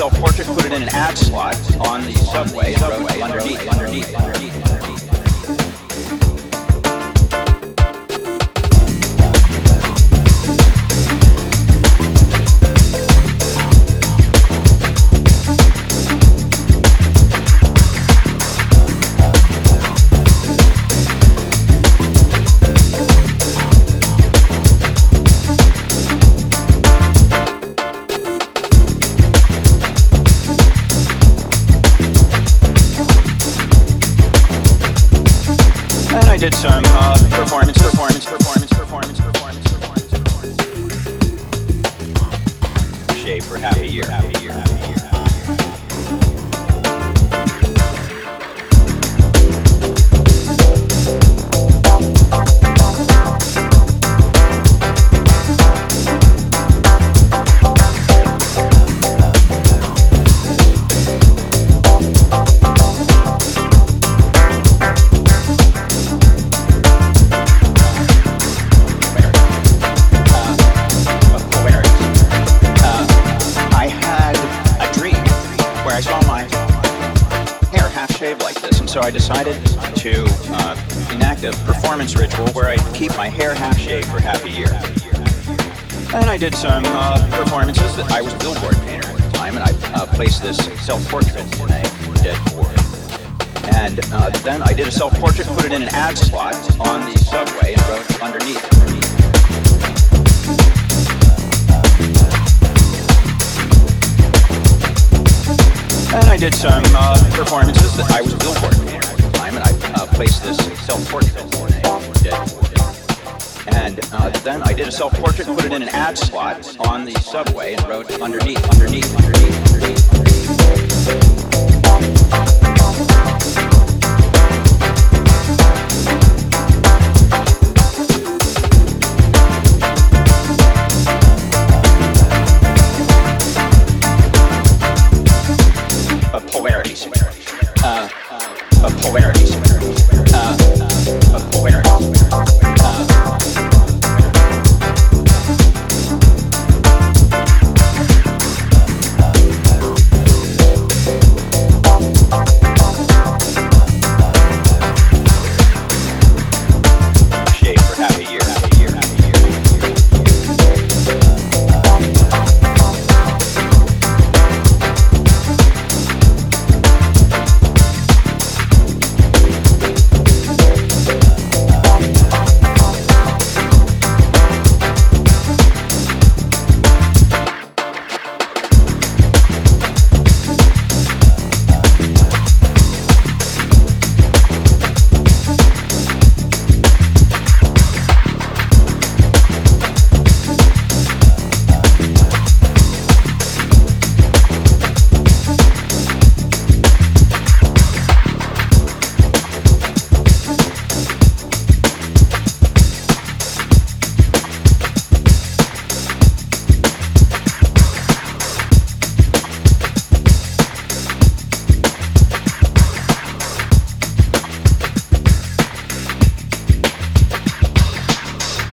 self-portrait, put it in an ad slot on the subway, underneath, underneath, underneath. Did some uh, performance, performance, performance, performance, performance, performance, performance. Shave for a year, a year, a year, a year. So I decided to uh, enact a performance ritual where I keep my hair half shaved for half a year. And I did some uh, performances. That I was a billboard painter at the time, and I uh, placed this self-portrait in a dead board. And uh, then I did a self-portrait, put it in an ad slot on the subway, and wrote underneath. did some uh, performances that I was bill coordinator and I uh, placed this self-portrait And uh, then I did a self-portrait and put it in an ad slot on the subway and wrote underneath, underneath, underneath, underneath. underneath.